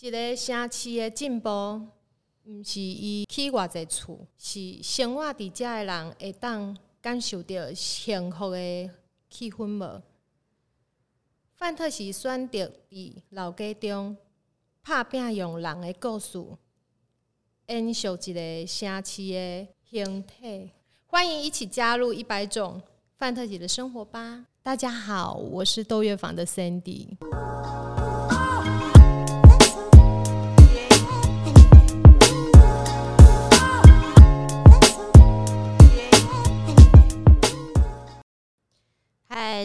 一个城市的进步，毋是伊起偌济厝，是生活伫遮的人会当感受到幸福的气氛无。范特西选择伫老家中拍拼用人的故事，延续一个城市的形体。欢迎一起加入一百种范特西的生活吧！大家好，我是豆月坊的 Sandy。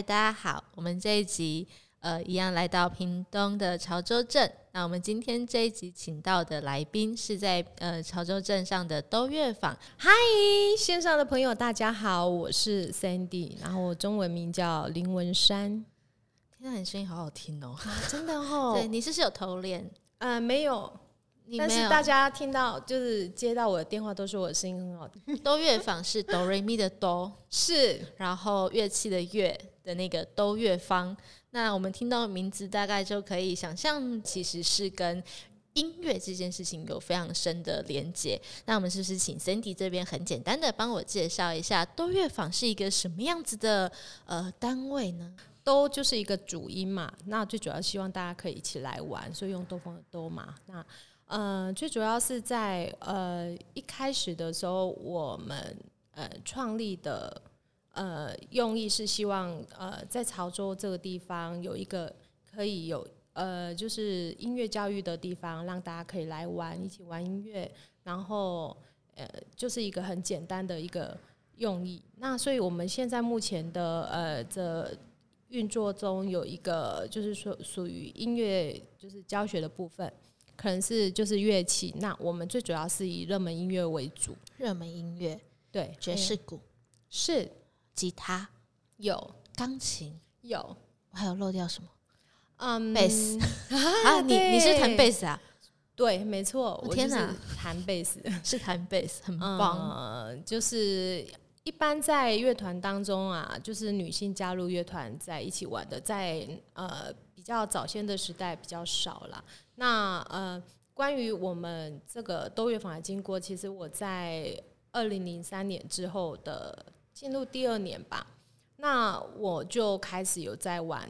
嗨，大家好，我们这一集。呃，一样来到屏东的潮州镇。那我们今天这一集请到的来宾是在呃潮州镇上的都乐坊。嗨，线上的朋友大家好，我是 Sandy，然后我中文名叫林文山。听到你声音好好听哦，啊、真的哦。对，你是不是有偷练？呃，没有，你没有，但是大家听到就是接到我的电话都说我的声音很好听。都乐坊是哆瑞咪的哆，是，然后乐器的乐的那个都乐坊。那我们听到名字，大概就可以想象，其实是跟音乐这件事情有非常深的连接。那我们是不是请 Cindy 这边很简单的帮我介绍一下，都乐坊是一个什么样子的呃单位呢？都就是一个主音嘛，那最主要希望大家可以一起来玩，所以用兜风的兜嘛。那呃，最主要是在呃一开始的时候，我们呃创立的。呃，用意是希望呃，在潮州这个地方有一个可以有呃，就是音乐教育的地方，让大家可以来玩，一起玩音乐，然后呃，就是一个很简单的一个用意。那所以我们现在目前的呃这运作中有一个，就是说属于音乐就是教学的部分，可能是就是乐器。那我们最主要是以热门音乐为主，热门音乐对爵士鼓是。吉他有，钢琴有，我还有漏掉什么？嗯，贝斯啊，你你是弹贝斯啊？对，没错，我天哪，弹贝斯是弹贝斯，很棒。嗯，就是一般在乐团当中啊，就是女性加入乐团在一起玩的，在呃比较早先的时代比较少了。那呃，关于我们这个都乐坊的经过，其实我在二零零三年之后的。进入第二年吧，那我就开始有在玩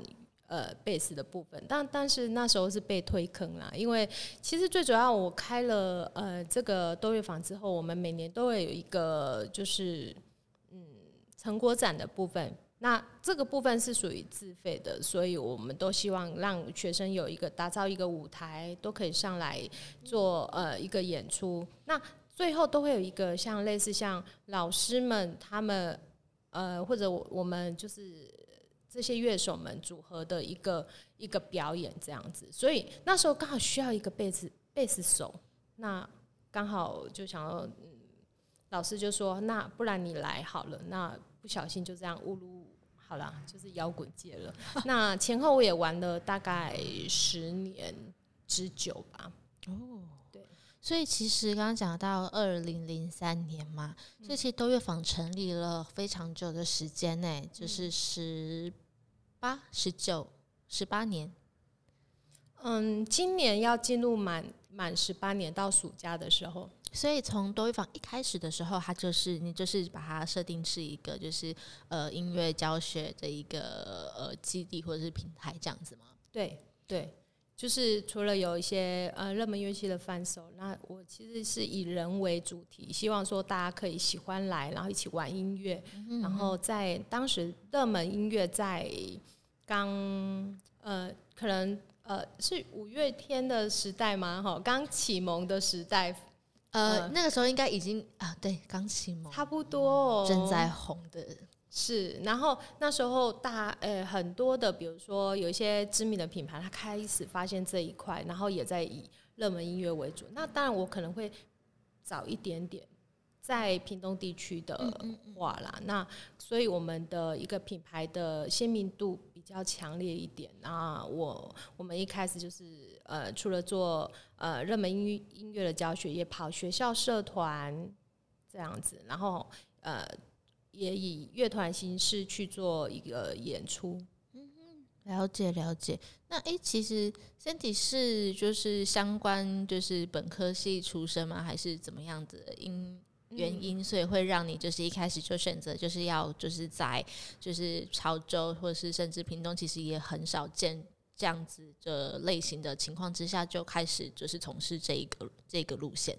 呃贝斯的部分，但但是那时候是被推坑了，因为其实最主要我开了呃这个多月坊之后，我们每年都会有一个就是嗯成果展的部分，那这个部分是属于自费的，所以我们都希望让学生有一个打造一个舞台，都可以上来做呃一个演出，那。最后都会有一个像类似像老师们他们呃或者我们就是这些乐手们组合的一个一个表演这样子，所以那时候刚好需要一个贝斯贝斯手，那刚好就想要，老师就说那不然你来好了，那不小心就这样误入好了，就是摇滚界了。那前后我也玩了大概十年之久吧。哦。所以其实刚刚讲到二零零三年嘛，这期都乐坊成立了非常久的时间呢，就是十八、十九、十八年。嗯，今年要进入满满十八年，到暑假的时候。所以从多乐坊一开始的时候，它就是你就是把它设定是一个就是呃音乐教学的一个呃基地或者是平台这样子吗？对对。就是除了有一些呃热门乐器的翻手，那我其实是以人为主题，希望说大家可以喜欢来，然后一起玩音乐。然后在当时热门音乐在刚呃可能呃是五月天的时代嘛？哈，刚启蒙的时代。呃，那个时候应该已经啊，对，刚启蒙，差不多正在红的。是，然后那时候大呃很多的，比如说有一些知名的品牌，它开始发现这一块，然后也在以热门音乐为主。那当然我可能会早一点点在屏东地区的话啦，嗯嗯嗯，那所以我们的一个品牌的鲜明度比较强烈一点。那我我们一开始就是呃除了做呃热门音乐音乐的教学，也跑学校社团这样子，然后呃。也以乐团形式去做一个演出，嗯哼，了解了解。那诶、其实身体是就是相关就是本科系出身吗？还是怎么样的因原因，所以会让你就是一开始就选择就是要就是在就是潮州或者是甚至屏东，其实也很少见这样子的类型的情况之下，就开始就是从事这一个这个路线。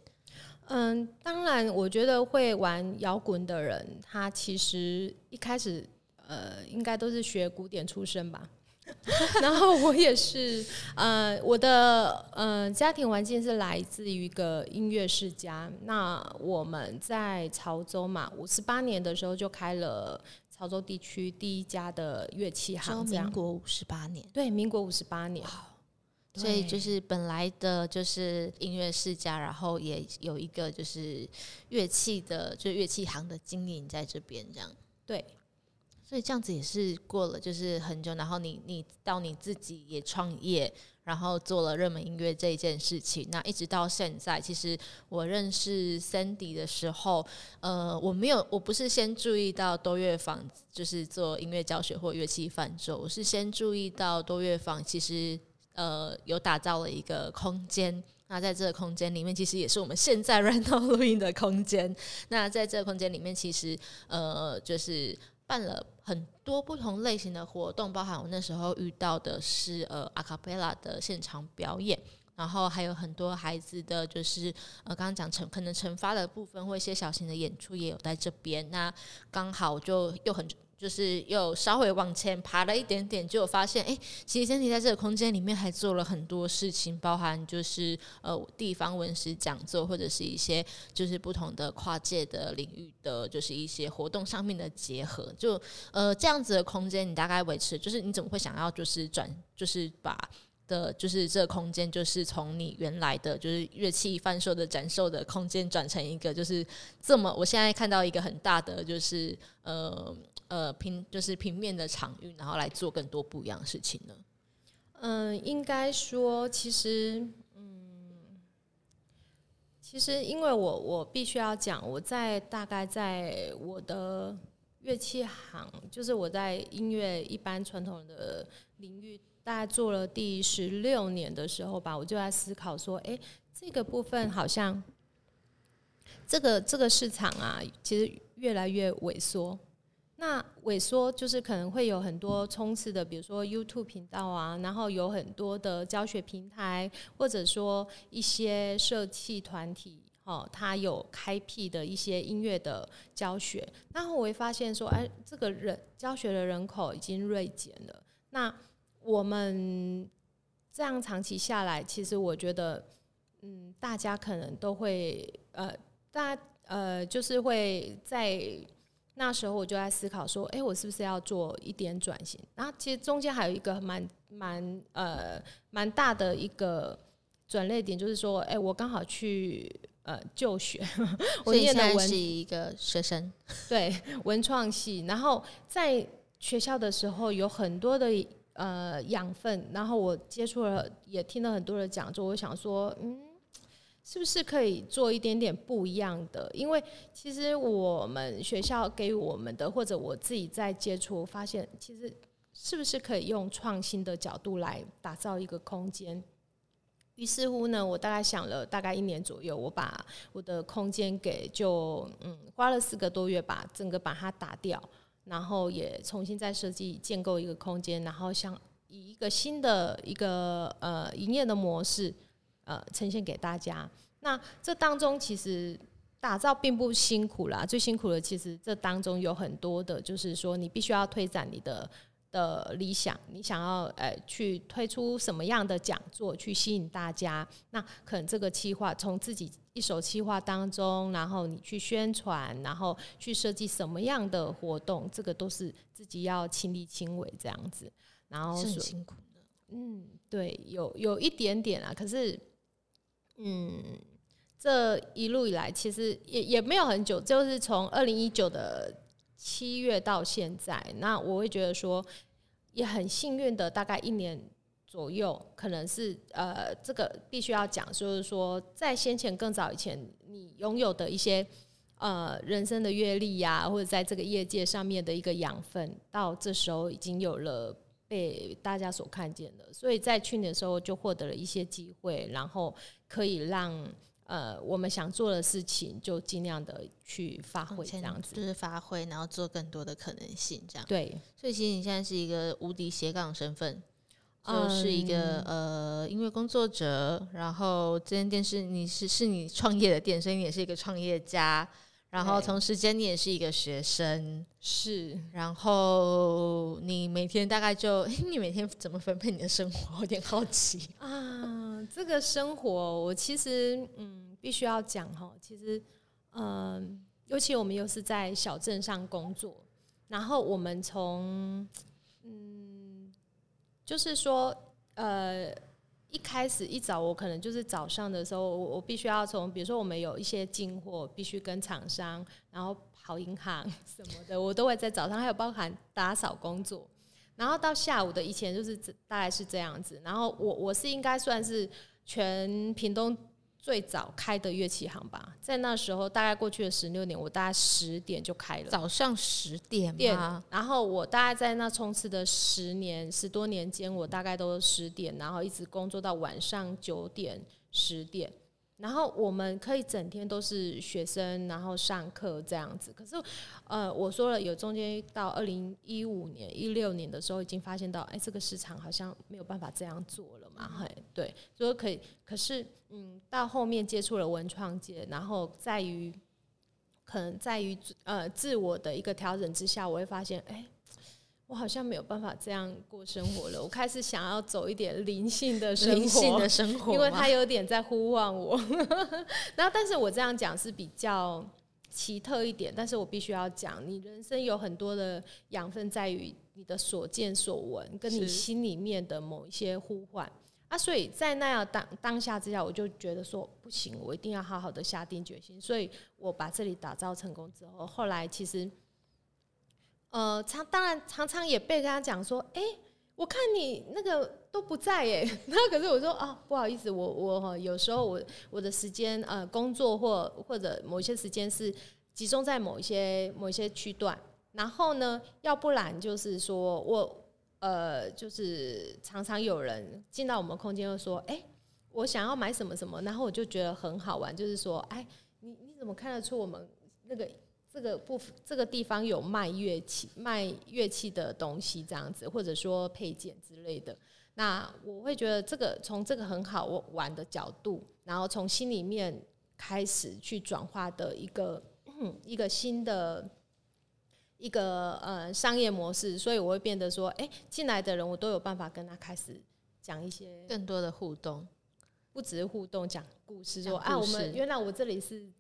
嗯，当然，我觉得会玩摇滚的人，他其实一开始呃，应该都是学古典出身吧。然后我也是，呃，我的呃家庭环境是来自于一个音乐世家。那我们在潮州嘛，五十八年的时候就开了潮州地区第一家的乐器行。民国五十八年，对，民国五十八年。所以就是本来的就是音乐世家，然后也有一个就是乐器的，就乐器行的经营在这边这样。对，所以这样子也是过了就是很久，然后你你到你自己也创业，然后做了热门音乐这一件事情，那一直到现在，其实我认识 Sandy 的时候，呃，我没有，我不是先注意到多乐坊就是做音乐教学或乐器贩售，我是先注意到多乐坊其实。呃，有打造了一个空间。那在这个空间里面，其实也是我们现在 right now 录音的空间。那在这个空间里面，其实呃，就是办了很多不同类型的活动，包含我那时候遇到的是呃阿卡贝拉的现场表演，然后还有很多孩子的就是呃刚刚讲惩可能惩罚的部分或一些小型的演出也有在这边。那刚好就又很。就是又稍微往前爬了一点点，就有发现，哎、其实 Sandy 在这个空间里面还做了很多事情，包含就是呃地方文史讲座，或者是一些就是不同的跨界的领域的，就是一些活动上面的结合。就呃这样子的空间，你大概维持，就是你怎么会想要就是转，就是把的，就是这个空间，就是从你原来的就是乐器贩售的展售的空间，转成一个就是这么，我现在看到一个很大的就是呃。呃，平就是平面的场域，然后来做更多不一样的事情呢？嗯，应该说，其实，嗯，其实因为我我必须要讲，我在大概在我的乐器行，就是我在音乐一般传统的领域，大概做了第十六年的时候吧，我就在思考说，哎，这个部分好像这个这个市场啊，其实越来越萎缩。那萎缩就是可能会有很多冲刺的，比如说 YouTube 频道啊，然后有很多的教学平台，或者说一些社企团体，哦，他有开辟的一些音乐的教学。然后我会发现说，哎，这个人教学的人口已经锐减了。那我们这样长期下来，其实我觉得，嗯，大家可能都会，呃，大家呃，就是会在。那时候我就在思考说，哎、欸，我是不是要做一点转型？然后其实中间还有一个蛮蛮呃蛮大的一个转捩点，就是说，哎、欸，我刚好去呃就学，我念的文是一个学生，对文创系，然后在学校的时候有很多的呃养分，然后我接触了，也听了很多的讲座，我想说，嗯。是不是可以做一点点不一样的？因为其实我们学校给我们的，或者我自己在接触，发现其实是不是可以用创新的角度来打造一个空间？于是乎呢，我大概想了大概一年左右，我把我的空间给就嗯花了四个多月把整个把它打掉，然后也重新再设计建构一个空间，然后想以一个新的一个呃营业的模式。呃，呈现给大家。那这当中其实打造并不辛苦啦，最辛苦的其实这当中有很多的，就是说你必须要推展你的的理想，你想要呃去推出什么样的讲座去吸引大家。那可能这个企划从自己一手企划当中，然后你去宣传，然后去设计什么样的活动，这个都是自己要亲力亲为这样子。然后是很辛苦的，嗯，对，有有一点点啊，可是。嗯，这一路以来，其实也也没有很久，就是从二零一九的七月到现在，那我会觉得说，也很幸运的，大概一年左右，可能是呃，这个必须要讲，就是说，在先前更早以前，你拥有的一些呃人生的阅历呀，或者在这个业界上面的一个养分，到这时候已经有了被大家所看见的。所以在去年的时候就获得了一些机会，然后可以让呃我们想做的事情就尽量的去发挥，这样子就是发挥，然后做更多的可能性，这样对。所以其实你现在是一个无敌斜杠身份。就是一个、嗯、呃音乐工作者，然后这间店是你是是你创业的店，所以你也是一个创业家。然后同时间你也是一个学生，是。然后你每天大概就 你每天怎么分配你的生活？我有点好奇啊。这个生活我其实嗯必须要讲哈，其实嗯、呃，尤其我们又是在小镇上工作，然后我们从嗯。就是说，呃，一开始一早我可能就是早上的时候，我我必须要从，比如说我们有一些进货，必须跟厂商，然后跑银行什么的，我都会在早上，还有包含打扫工作，然后到下午的以前就是大概是这样子，然后我我是应该算是全屏东。最早开的乐器行吧，在那时候大概过去的十六年，我大概十点就开了，早上十点店？然后我大概在那冲刺的十年十多年间，我大概都十点，然后一直工作到晚上九点十点。然后我们可以整天都是学生，然后上课这样子。可是，呃，我说了，有中间到二零一五年、一六年的时候，已经发现到，哎，这个市场好像没有办法这样做了嘛。嘿，对，所以可以。可是，嗯，到后面接触了文创界，然后在于，可能在于呃自我的一个调整之下，我会发现，哎。我好像没有办法这样过生活了。我开始想要走一点灵性的生活，灵性的生活，因为他有点在呼唤我。然后，但是我这样讲是比较奇特一点。但是我必须要讲，你人生有很多的养分在于你的所见所闻，跟你心里面的某一些呼唤啊。所以在那样当当下之下，我就觉得说不行，我一定要好好的下定决心。所以我把这里打造成功之后，后来其实。呃，常当然常常也被跟他讲说，哎、我看你那个都不在耶。那可是我说啊，不好意思，我我有时候我我的时间呃工作或或者某些时间是集中在某一些某一些区段，然后呢，要不然就是说我呃就是常常有人进到我们空间又说，哎、我想要买什么什么，然后我就觉得很好玩，就是说，哎，你你怎么看得出我们那个？这个部分，这个地方有卖乐器、卖乐器的东西，这样子，或者说配件之类的。那我会觉得这个从这个很好玩的角度，然后从心里面开始去转化的一个 一个新的一个呃商业模式，所以我会变得说，哎，进来的人我都有办法跟他开始讲一些更多的互动，不只是互动，讲故事，说啊，我们原来我这里是。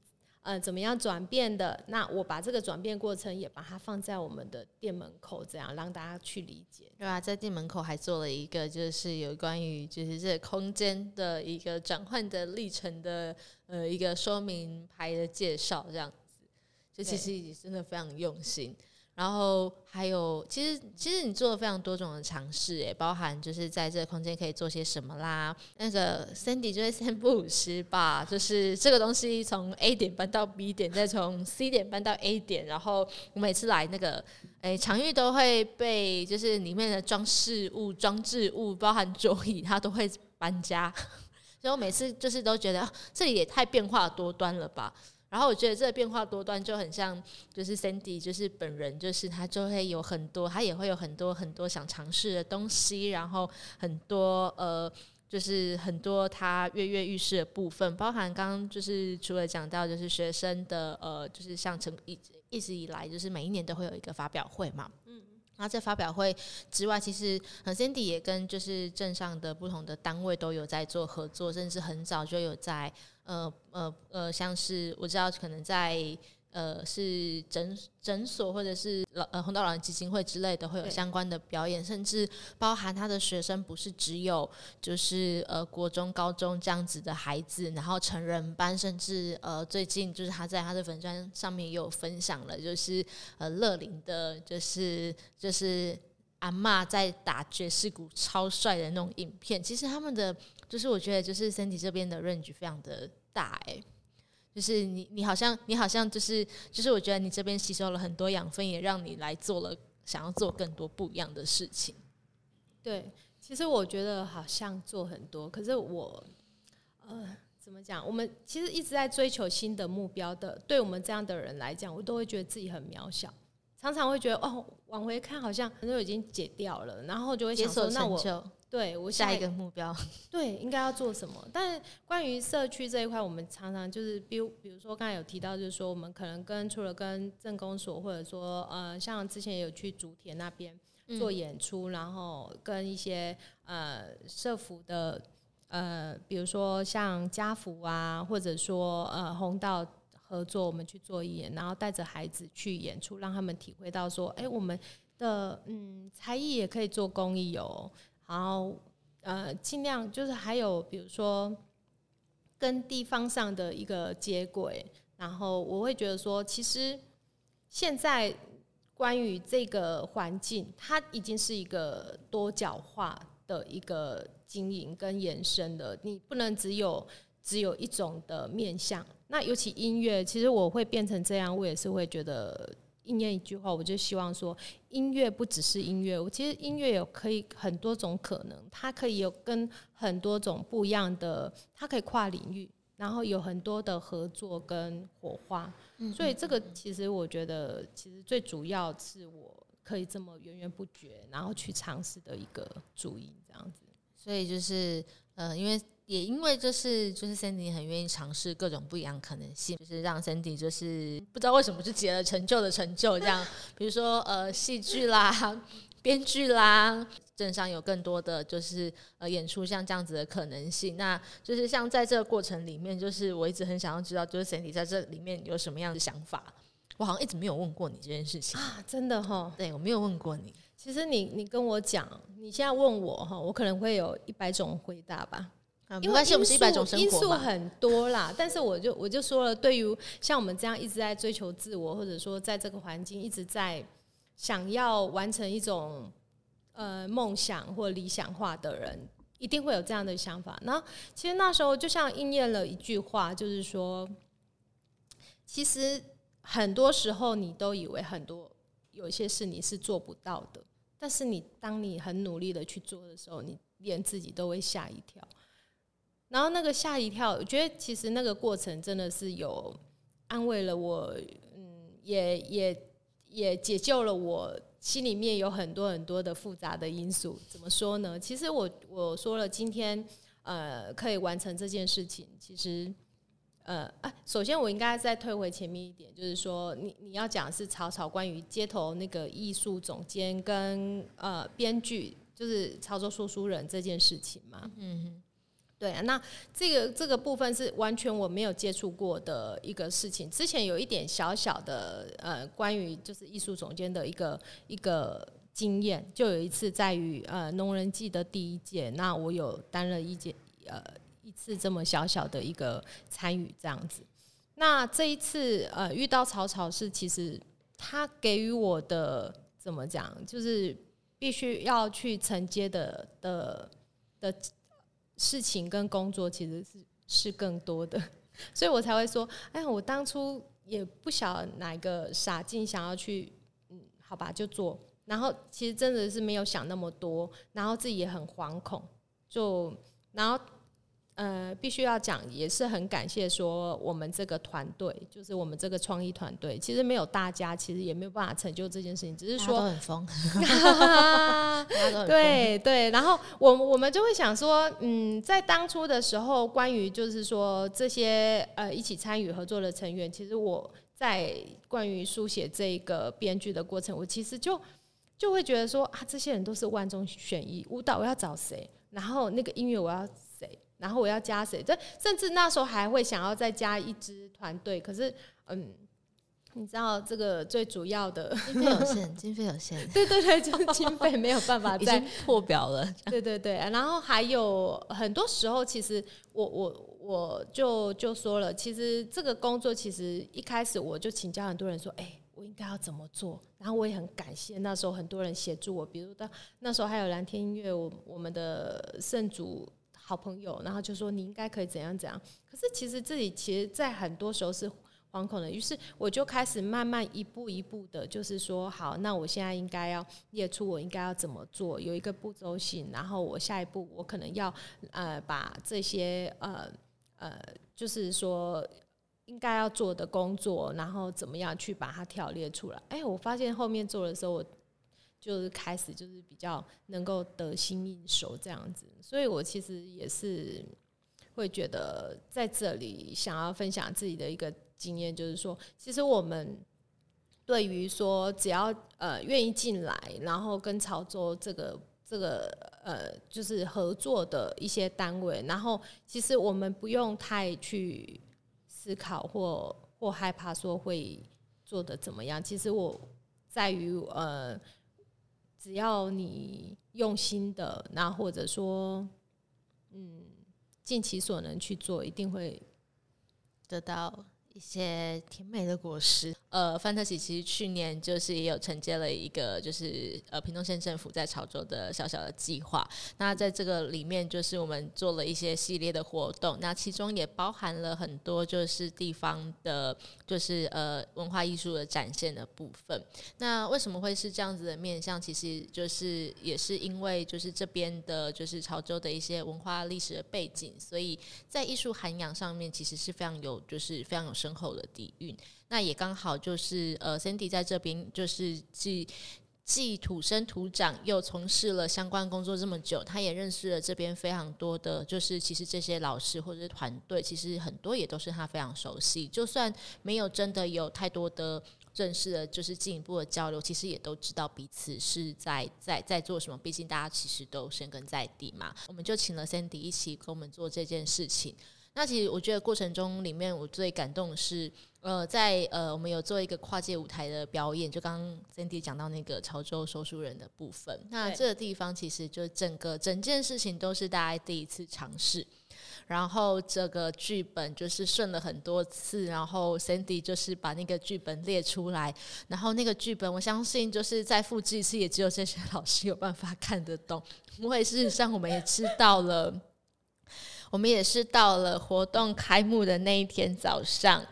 呃，怎么样转变的？那我把这个转变过程也把它放在我们的店门口，这样让大家去理解。对啊，在店门口还做了一个，就是有关于就是这个空间的一个转换的历程的呃一个说明牌的介绍，这样子，就其实也真的非常用心。然后还有，其实其实你做了非常多种的尝试，诶，包含就是在这个空间可以做些什么啦。那个 Sandy 就是三不五时吧，就是这个东西从 A 点搬到 B 点，再从 C 点搬到 A 点，然后我每次来那个诶场域都会被就是里面的装饰物、装置物，包含桌椅，它都会搬家。所以我每次就是都觉得这里也太变化多端了吧。然后我觉得这个变化多端就很像，就是 Sandy，就是本人，就是他就会有很多，他也会有很多很多想尝试的东西，然后很多呃，就是很多他跃跃欲试的部分，包含刚刚就是除了讲到就是学生的呃，就是像成一一直以来就是每一年都会有一个发表会嘛，嗯，然后在发表会之外，其实 Sandy 也跟就是镇上的不同的单位都有在做合作，甚至很早就有在。呃呃呃，像是我知道，可能在呃是诊诊所或者是老呃红道老人基金会之类的，会有相关的表演，甚至包含他的学生不是只有就是呃国中、高中这样子的孩子，然后成人班，甚至呃最近就是他在他的粉砖上面也有分享了，就是呃乐龄的，就是就是阿嬷在打爵士鼓超帅的那种影片，其实他们的。就是我觉得，就是 Sandy 这边的 range 非常的大哎、欸，就是你你好像你好像就是就是我觉得你这边吸收了很多养分，也让你来做了想要做更多不一样的事情。对，其实我觉得好像做很多，可是我，呃，怎么讲？我们其实一直在追求新的目标的，对我们这样的人来讲，我都会觉得自己很渺小，常常会觉得哦，往回看好像都已经解掉了，然后就会想说，那我。对我下一个目标，对应该要做什么？但是关于社区这一块，我们常常就是，比如比如说刚才有提到，就是说我们可能跟除了跟政工所，或者说呃，像之前也有去竹田那边做演出，嗯、然后跟一些呃社服的呃，比如说像家福啊，或者说呃红道合作，我们去做一演，然后带着孩子去演出，让他们体会到说，哎，我们的嗯才艺也可以做公益哦。然后，呃，尽量就是还有，比如说跟地方上的一个接轨。然后我会觉得说，其实现在关于这个环境，它已经是一个多角化的一个经营跟延伸的。你不能只有只有一种的面向。那尤其音乐，其实我会变成这样，我也是会觉得。应验一句话，我就希望说，音乐不只是音乐。我其实音乐有可以很多种可能，它可以有跟很多种不一样的，它可以跨领域，然后有很多的合作跟火花。嗯，所以这个其实我觉得，其实最主要是我可以这么源源不绝，然后去尝试的一个主因，这样子。所以就是，呃，因为。也因为就是就是 Sandy 很愿意尝试各种不一样可能性，就是让 Sandy 就是不知道为什么就结了成就的成就这样，比如说呃戏剧啦、编剧啦，镇上有更多的就是呃演出像这样子的可能性。那就是像在这个过程里面，就是我一直很想要知道，就是 Sandy 在这里面有什么样的想法。我好像一直没有问过你这件事情啊，真的哈？对，我没有问过你。其实你你跟我讲，你现在问我哈，我可能会有一百种回答吧。因为因素因素很多啦，但是我就我就说了，对于像我们这样一直在追求自我，或者说在这个环境一直在想要完成一种呃梦想或理想化的人，一定会有这样的想法。那其实那时候就像应验了一句话，就是说，其实很多时候你都以为很多有一些事你是做不到的，但是你当你很努力的去做的时候，你连自己都会吓一跳。然后那个吓一跳，我觉得其实那个过程真的是有安慰了我，嗯，也也也解救了我心里面有很多很多的复杂的因素。怎么说呢？其实我我说了，今天呃可以完成这件事情，其实呃啊，首先我应该再退回前面一点，就是说你你要讲是草草关于街头那个艺术总监跟呃编剧，就是潮州说书人这件事情嘛，嗯。对啊，那这个这个部分是完全我没有接触过的一个事情。之前有一点小小的呃，关于就是艺术总监的一个一个经验，就有一次在于呃农人记的第一届，那我有担任一届呃一次这么小小的一个参与这样子。那这一次呃遇到草草是其实他给予我的怎么讲，就是必须要去承接的的的。事情跟工作其实是是更多的，所以我才会说，哎，我当初也不晓得哪一个傻劲想要去，嗯，好吧，就做，然后其实真的是没有想那么多，然后自己也很惶恐，就然后。呃，必须要讲，也是很感谢说我们这个团队，就是我们这个创意团队，其实没有大家，其实也没有办法成就这件事情，只是说 都很疯，对对。然后我我们就会想说，嗯，在当初的时候，关于就是说这些呃一起参与合作的成员，其实我在关于书写这个编剧的过程，我其实就就会觉得说啊，这些人都是万中选一，舞蹈我要找谁，然后那个音乐我要谁。然后我要加谁？这甚至那时候还会想要再加一支团队，可是，嗯，你知道这个最主要的 经费有限，经费有限，对对对，就是经费没有办法再 破表了。对对对，然后还有很多时候，其实我我我就就说了，其实这个工作其实一开始我就请教很多人说，哎，我应该要怎么做？然后我也很感谢那时候很多人协助我，比如到那时候还有蓝天音乐，我我们的圣主。好朋友，然后就说你应该可以怎样怎样。可是其实自己其实，在很多时候是惶恐的。于是我就开始慢慢一步一步的，就是说，好，那我现在应该要列出我应该要怎么做，有一个步骤性。然后我下一步我可能要呃把这些呃呃，就是说应该要做的工作，然后怎么样去把它条列出来。哎，我发现后面做的时候，我就是开始就是比较能够得心应手这样子。所以我其实也是。会觉得在这里想要分享自己的一个经验，就是说，其实我们对于说只要呃愿意进来，然后跟潮州这个这个呃就是合作的一些单位，然后其实我们不用太去思考或或害怕说会做的怎么样。其实我在于呃，只要你用心的，那或者说嗯。尽其所能去做，一定会得到一些甜美的果实。呃，范特喜其实去年就是也有承接了一个，就是呃屏东县政府在潮州的小小的计划。那在这个里面，就是我们做了一些系列的活动，那其中也包含了很多就是地方的，就是呃文化艺术的展现的部分。那为什么会是这样子的面向？其实就是也是因为就是这边的，就是潮州的一些文化历史的背景，所以在艺术涵养上面其实是非常有，就是非常有深厚的底蕴。那也刚好就是呃，Sandy 在这边就是既既土生土长，又从事了相关工作这么久，他也认识了这边非常多的，就是其实这些老师或者是团队，其实很多也都是他非常熟悉。就算没有真的有太多的认识的，就是进一步的交流，其实也都知道彼此是在在在做什么。毕竟大家其实都深根在地嘛。我们就请了 Sandy 一起跟我们做这件事情。那其实我觉得过程中里面，我最感动的是。呃，在呃，我们有做一个跨界舞台的表演，就刚刚 Sandy 讲到那个潮州说书人的部分。那这个地方其实就整个整件事情都是大家第一次尝试，然后这个剧本就是顺了很多次，然后 Sandy 就是把那个剧本列出来，然后那个剧本我相信就是再复制一次，也只有这些老师有办法看得懂。因为事实上我们也知道了，我们也是到了活动开幕的那一天早上。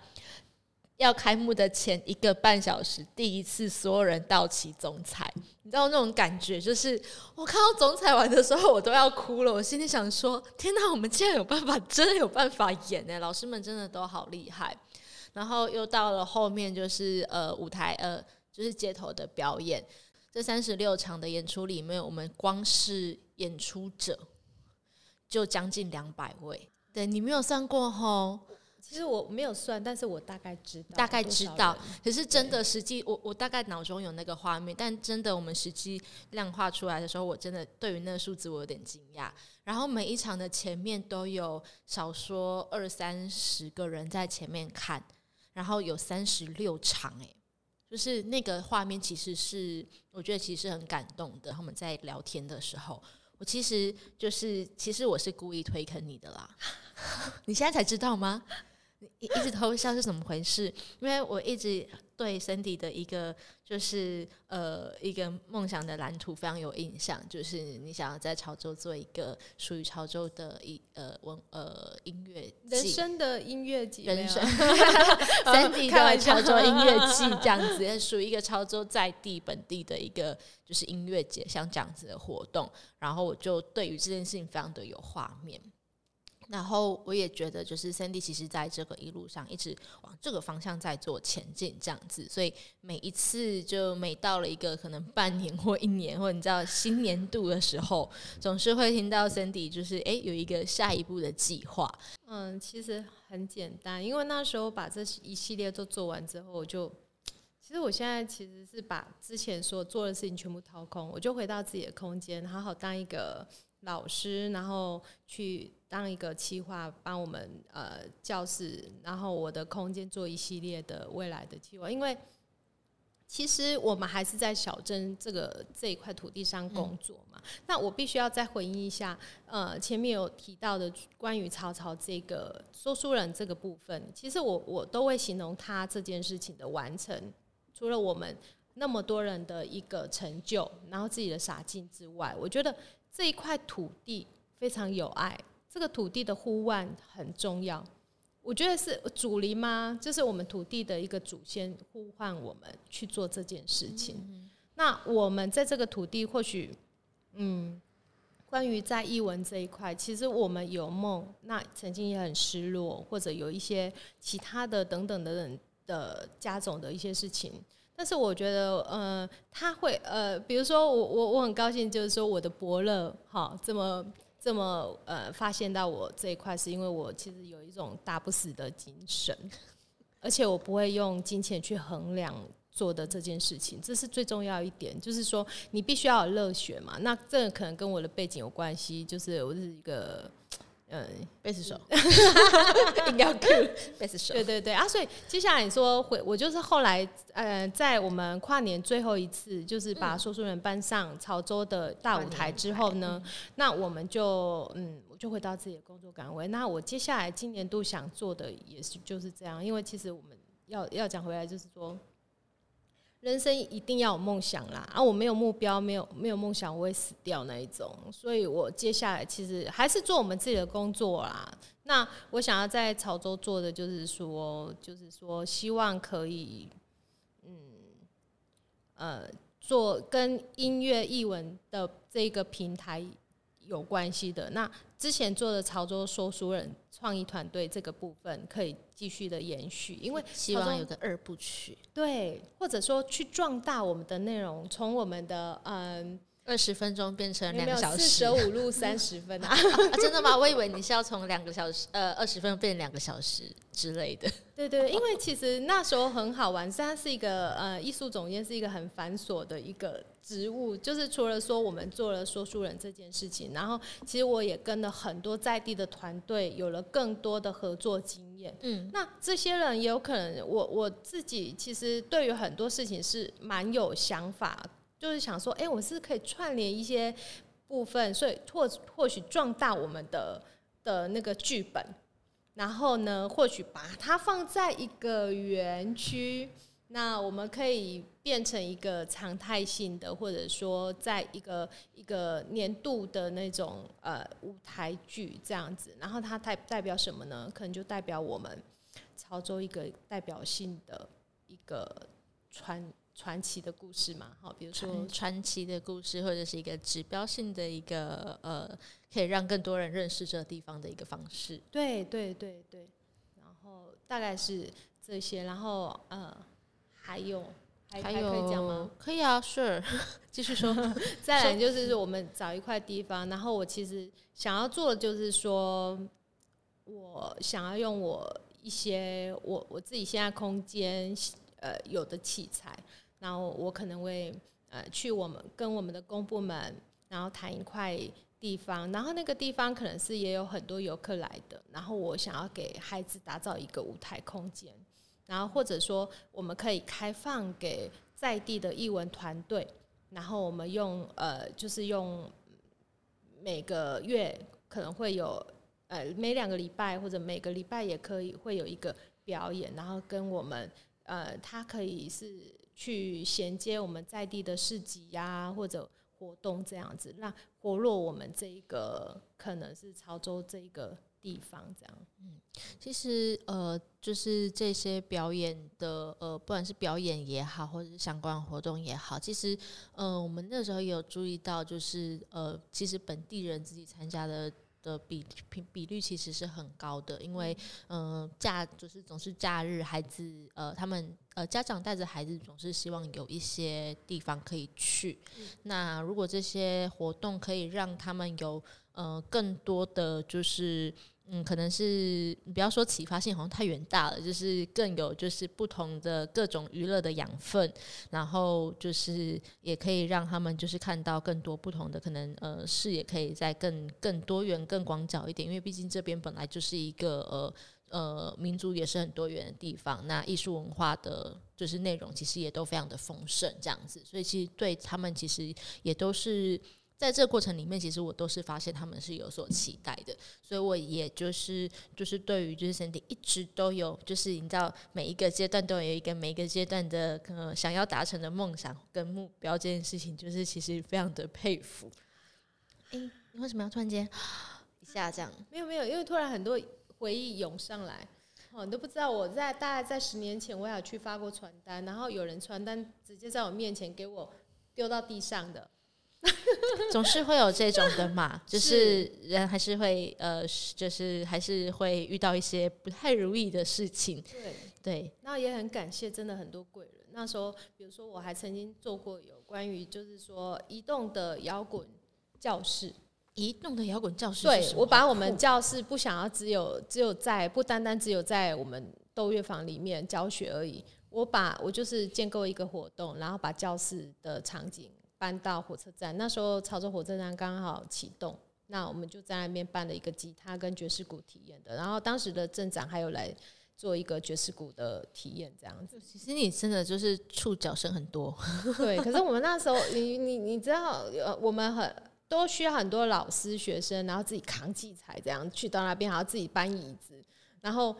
要开幕的前一个半小时，第一次所有人到齐总彩，你知道那种感觉，就是我看到总彩完的时候，我都要哭了。我心里想说：天哪，我们竟然有办法，真的有办法演呢！老师们真的都好厉害。然后又到了后面，就是呃舞台呃就是街头的表演。这三十六场的演出里面，我们光是演出者就将近两百位。对，你没有算过吼？其实我没有算，但是我大概知道，大概知道。可是真的实际，我我大概脑中有那个画面，但真的我们实际量化出来的时候，我真的对于那个数字我有点惊讶。然后每一场的前面都有少说二三十个人在前面看，然后有三十六场，诶，就是那个画面其实是我觉得其实很感动的。他们在聊天的时候，我其实就是其实我是故意推坑你的啦，你现在才知道吗？你一直偷笑是怎么回事？因为我一直对 Cindy 的一个就是呃一个梦想的蓝图非常有印象，就是你想要在潮州做一个属于潮州的一呃文呃音乐人生的音乐季，人生 Cindy 的潮州音乐季 这样子，属于一个潮州在地本地的一个就是音乐节，像这样子的活动。然后我就对于这件事情非常的有画面。然后我也觉得，就是 Sandy 其实在这个一路上一直往这个方向在做前进，这样子。所以每一次就每到了一个可能半年或一年，或你知道新年度的时候，总是会听到 Sandy 就是诶有一个下一步的计划。嗯，其实很简单，因为那时候把这一系列都做完之后，我就其实我现在其实是把之前所做的事情全部掏空，我就回到自己的空间，好好当一个老师，然后去。当一个企划，帮我们呃教室，然后我的空间做一系列的未来的计划。因为其实我们还是在小镇这个这一块土地上工作嘛。那我必须要再回应一下，呃，前面有提到的关于曹操这个说书人这个部分，其实我我都会形容他这件事情的完成，除了我们那么多人的一个成就，然后自己的洒劲之外，我觉得这一块土地非常有爱。这个土地的呼唤很重要，我觉得是祖灵吗？就是我们土地的一个祖先呼唤我们去做这件事情。嗯、那我们在这个土地，或许，嗯，关于在译文这一块，其实我们有梦，那曾经也很失落，或者有一些其他的等等等等的加总的一些事情。但是我觉得，呃，他会，呃，比如说我我我很高兴，就是说我的伯乐，哈，这么。这么呃，发现到我这一块，是因为我其实有一种打不死的精神，而且我不会用金钱去衡量做的这件事情，这是最重要一点。就是说，你必须要有热血嘛。那这可能跟我的背景有关系，就是我是一个。嗯，贝斯手应该要酷，贝斯手。对对对啊，所以接下来你说回，我就是后来呃，在我们跨年最后一次，就是把说书人搬上潮州的大舞台之后呢，嗯、那我们就嗯，我就回到自己的工作岗位。那我接下来今年度想做的也是就是这样，因为其实我们要要讲回来，就是说。人生一定要有梦想啦！啊，我没有目标，没有没有梦想，我会死掉那一种。所以我接下来其实还是做我们自己的工作啦。那我想要在潮州做的就是说，就是说，希望可以，嗯，呃，做跟音乐艺文的这个平台有关系的。那之前做的潮州说书人创意团队这个部分可以继续的延续，因为希望有个二部曲，对，或者说去壮大我们的内容，从我们的嗯。二十分钟变成两个小时，四舍五入 三十分啊，啊！真的吗？我以为你是要从两个小时，呃，二十分钟变成两个小时之类的。对对，因为其实那时候很好玩，它是一个呃，艺术总监是一个很繁琐的一个职务，就是除了说我们做了说书人这件事情，然后其实我也跟了很多在地的团队，有了更多的合作经验。嗯，那这些人也有可能，我我自己其实对于很多事情是蛮有想法。就是想说，哎、欸，我是可以串联一些部分，所以或或许壮大我们的的那个剧本，然后呢，或许把它放在一个园区，那我们可以变成一个常态性的，或者说在一个一个年度的那种呃舞台剧这样子，然后它代代表什么呢？可能就代表我们潮州一个代表性的一个传。传奇的故事嘛，好，比如说传奇的故事，或者是一个指标性的一个呃，可以让更多人认识这个地方的一个方式。对对对对，然后大概是这些，然后呃，还有还，还有还可以讲吗？可以啊，Sure，继续说。再来 就是我们找一块地方，然后我其实想要做的就是说，我想要用我一些我我自己现在空间呃有的器材。然后我可能会呃去我们跟我们的公部门，然后谈一块地方，然后那个地方可能是也有很多游客来的，然后我想要给孩子打造一个舞台空间，然后或者说我们可以开放给在地的艺文团队，然后我们用呃就是用每个月可能会有呃每两个礼拜或者每个礼拜也可以会有一个表演，然后跟我们呃他可以是。去衔接我们在地的市集呀、或者活动这样子，让活络我们这一个可能是潮州这一个地方这样。嗯，其实呃，就是这些表演的呃，不管是表演也好，或者是相关活动也好，其实呃，我们那时候也有注意到，就是呃，其实本地人自己参加的。的比比比率其实是很高的，因为嗯、呃，假就是总是假日，孩子呃，他们呃家长带着孩子总是希望有一些地方可以去。嗯、那如果这些活动可以让他们有呃更多的就是。嗯，可能是不要说启发性，好像太远大了，就是更有就是不同的各种娱乐的养分，然后就是也可以让他们就是看到更多不同的可能，呃，视野可以再更更多元、更广角一点，因为毕竟这边本来就是一个呃呃民族也是很多元的地方，那艺术文化的就是内容其实也都非常的丰盛，这样子，所以其实对他们其实也都是。在这个过程里面，其实我都是发现他们是有所期待的，所以我也就是就是对于就是 Sandy 一直都有，就是你知道每一个阶段都有一个每一个阶段的呃想要达成的梦想跟目标这件事情，就是其实非常的佩服。诶，你为什么要突然间一下这样？没有没有，因为突然很多回忆涌上来。哦，你都不知道，我在大概在十年前，我也有去发过传单，然后有人传单直接在我面前给我丢到地上的，总是会有这种的嘛，就是人还是会呃，就是还是会遇到一些不太如意的事情。对对，那也很感谢，真的很多贵人。那时候，比如说我还曾经做过有关于就是说移动的摇滚教室。移动的摇滚教室，对，我把我们教室不想要只有只有在不单单只有在我们斗乐坊里面教学而已，我把我就是建构一个活动，然后把教室的场景搬到火车站。那时候潮州火车站刚好启动，那我们就在那边办了一个吉他跟爵士鼓体验的。然后当时的镇长还有来做一个爵士鼓的体验，这样子。其实你真的就是触角声很多，对。可是我们那时候，你你你知道，呃，我们很。都需要很多老师、学生，然后自己扛器材，这样去到那边，还要自己搬椅子，然后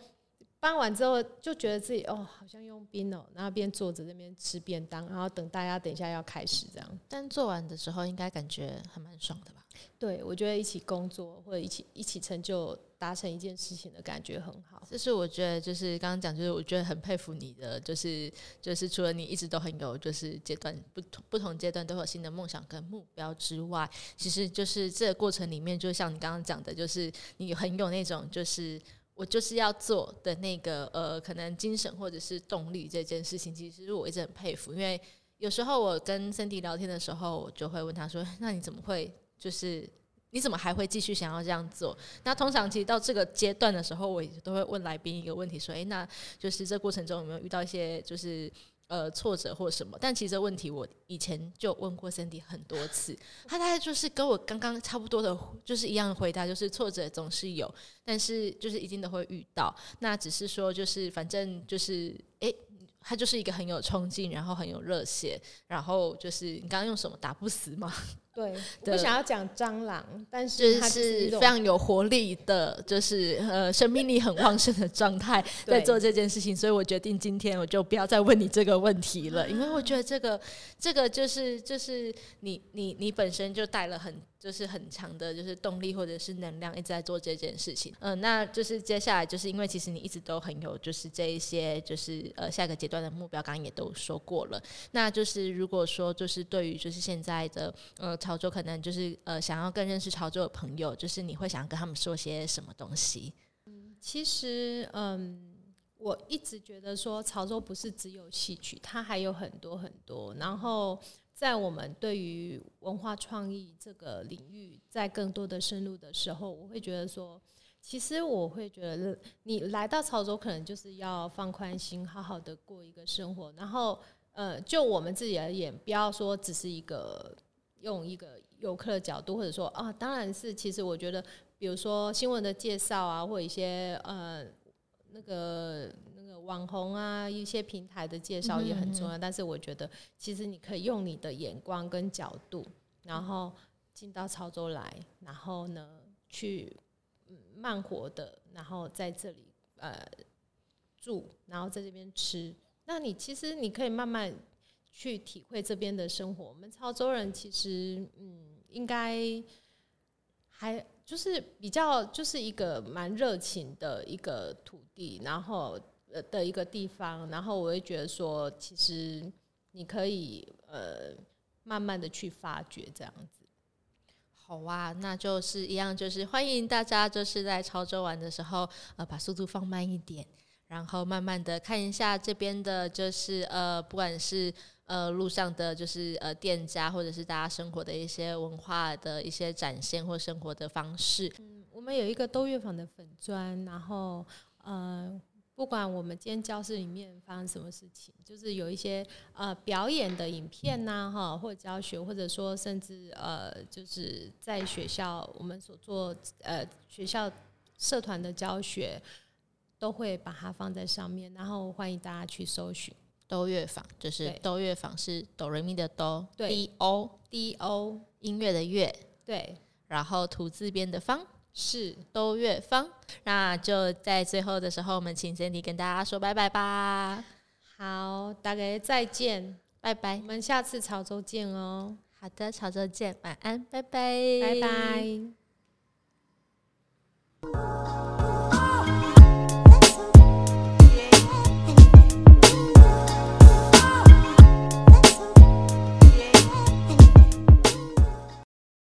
搬完之后就觉得自己哦，好像用兵哦，然后边坐着那边吃便当，然后等大家等一下要开始这样。但做完的时候应该感觉还蛮爽的吧？对，我觉得一起工作或者一起一起成就达成一件事情的感觉很好。这是我觉得就是刚刚讲，就是我觉得很佩服你的，就是就是除了你一直都很有就是阶段不同不同阶段都有新的梦想跟目标之外，其实就是这个过程里面，就像你刚刚讲的，就是你很有那种就是我就是要做的那个呃可能精神或者是动力这件事情，其实我一直很佩服，因为有时候我跟森迪聊天的时候，我就会问他说：“那你怎么会？”就是你怎么还会继续想要这样做？那通常其实到这个阶段的时候，我都会问来宾一个问题，说：“诶，那就是这过程中有没有遇到一些就是呃挫折或什么？”但其实这问题我以前就问过 Cindy 很多次，他大概就是跟我刚刚差不多的，就是一样的回答，就是挫折总是有，但是就是一定都会遇到。那只是说就是反正就是诶。他就是一个很有冲劲，然后很有热血，然后就是你刚刚用什么打不死吗？对，我想要讲蟑螂，但是它是非常有活力的，就是呃生命力很旺盛的状态 在做这件事情，所以我决定今天我就不要再问你这个问题了，因为我觉得这个这个就是就是你你你本身就带了很。就是很强的，就是动力或者是能量，一直在做这件事情。嗯、呃，那就是接下来，就是因为其实你一直都很有，就是这一些，就是呃下一个阶段的目标，刚刚也都说过了。那就是如果说，就是对于就是现在的呃潮州，可能就是呃想要更认识潮州的朋友，就是你会想跟他们说些什么东西？嗯，其实嗯，我一直觉得说潮州不是只有戏曲，它还有很多很多，然后。在我们对于文化创意这个领域，在更多的深入的时候，我会觉得说，其实我会觉得，你来到潮州，可能就是要放宽心，好好的过一个生活。然后，呃，就我们自己而言，不要说只是一个用一个游客的角度，或者说啊，当然是，其实我觉得，比如说新闻的介绍啊，或者一些呃那个那个。网红啊，一些平台的介绍也很重要，嗯哼嗯，但是我觉得，其实你可以用你的眼光跟角度，然后进到潮州来，然后呢，去慢活的，然后在这里呃住，然后在这边吃。那你其实你可以慢慢去体会这边的生活。我们潮州人其实嗯，应该还就是比较就是一个蛮热情的一个土地，然后。呃的一个地方，然后我会觉得说，其实你可以呃慢慢的去发掘这样子。好啊，那就是一样，就是欢迎大家就是在潮州玩的时候，呃，把速度放慢一点，然后慢慢的看一下这边的，就是呃，不管是呃路上的，就是呃店家，或者是大家生活的一些文化的一些展现或生活的方式。嗯，我们有一个斗乐坊的粉砖，然后呃。不管我们今天教室里面发生什么事情，就是有一些呃表演的影片呐、哈，或者教学，或者说甚至呃，就是在学校我们所做呃学校社团的教学，都会把它放在上面，然后欢迎大家去搜寻都乐坊就是都乐坊是哆瑞咪的哆 dodo 音乐的乐对。然后土字边的方是。都乐坊。那就在最后的时候我们请珍妮跟大家说拜拜吧。好大概再见。拜拜。我们下次潮州见哦。好的潮州见晚安拜拜。拜拜。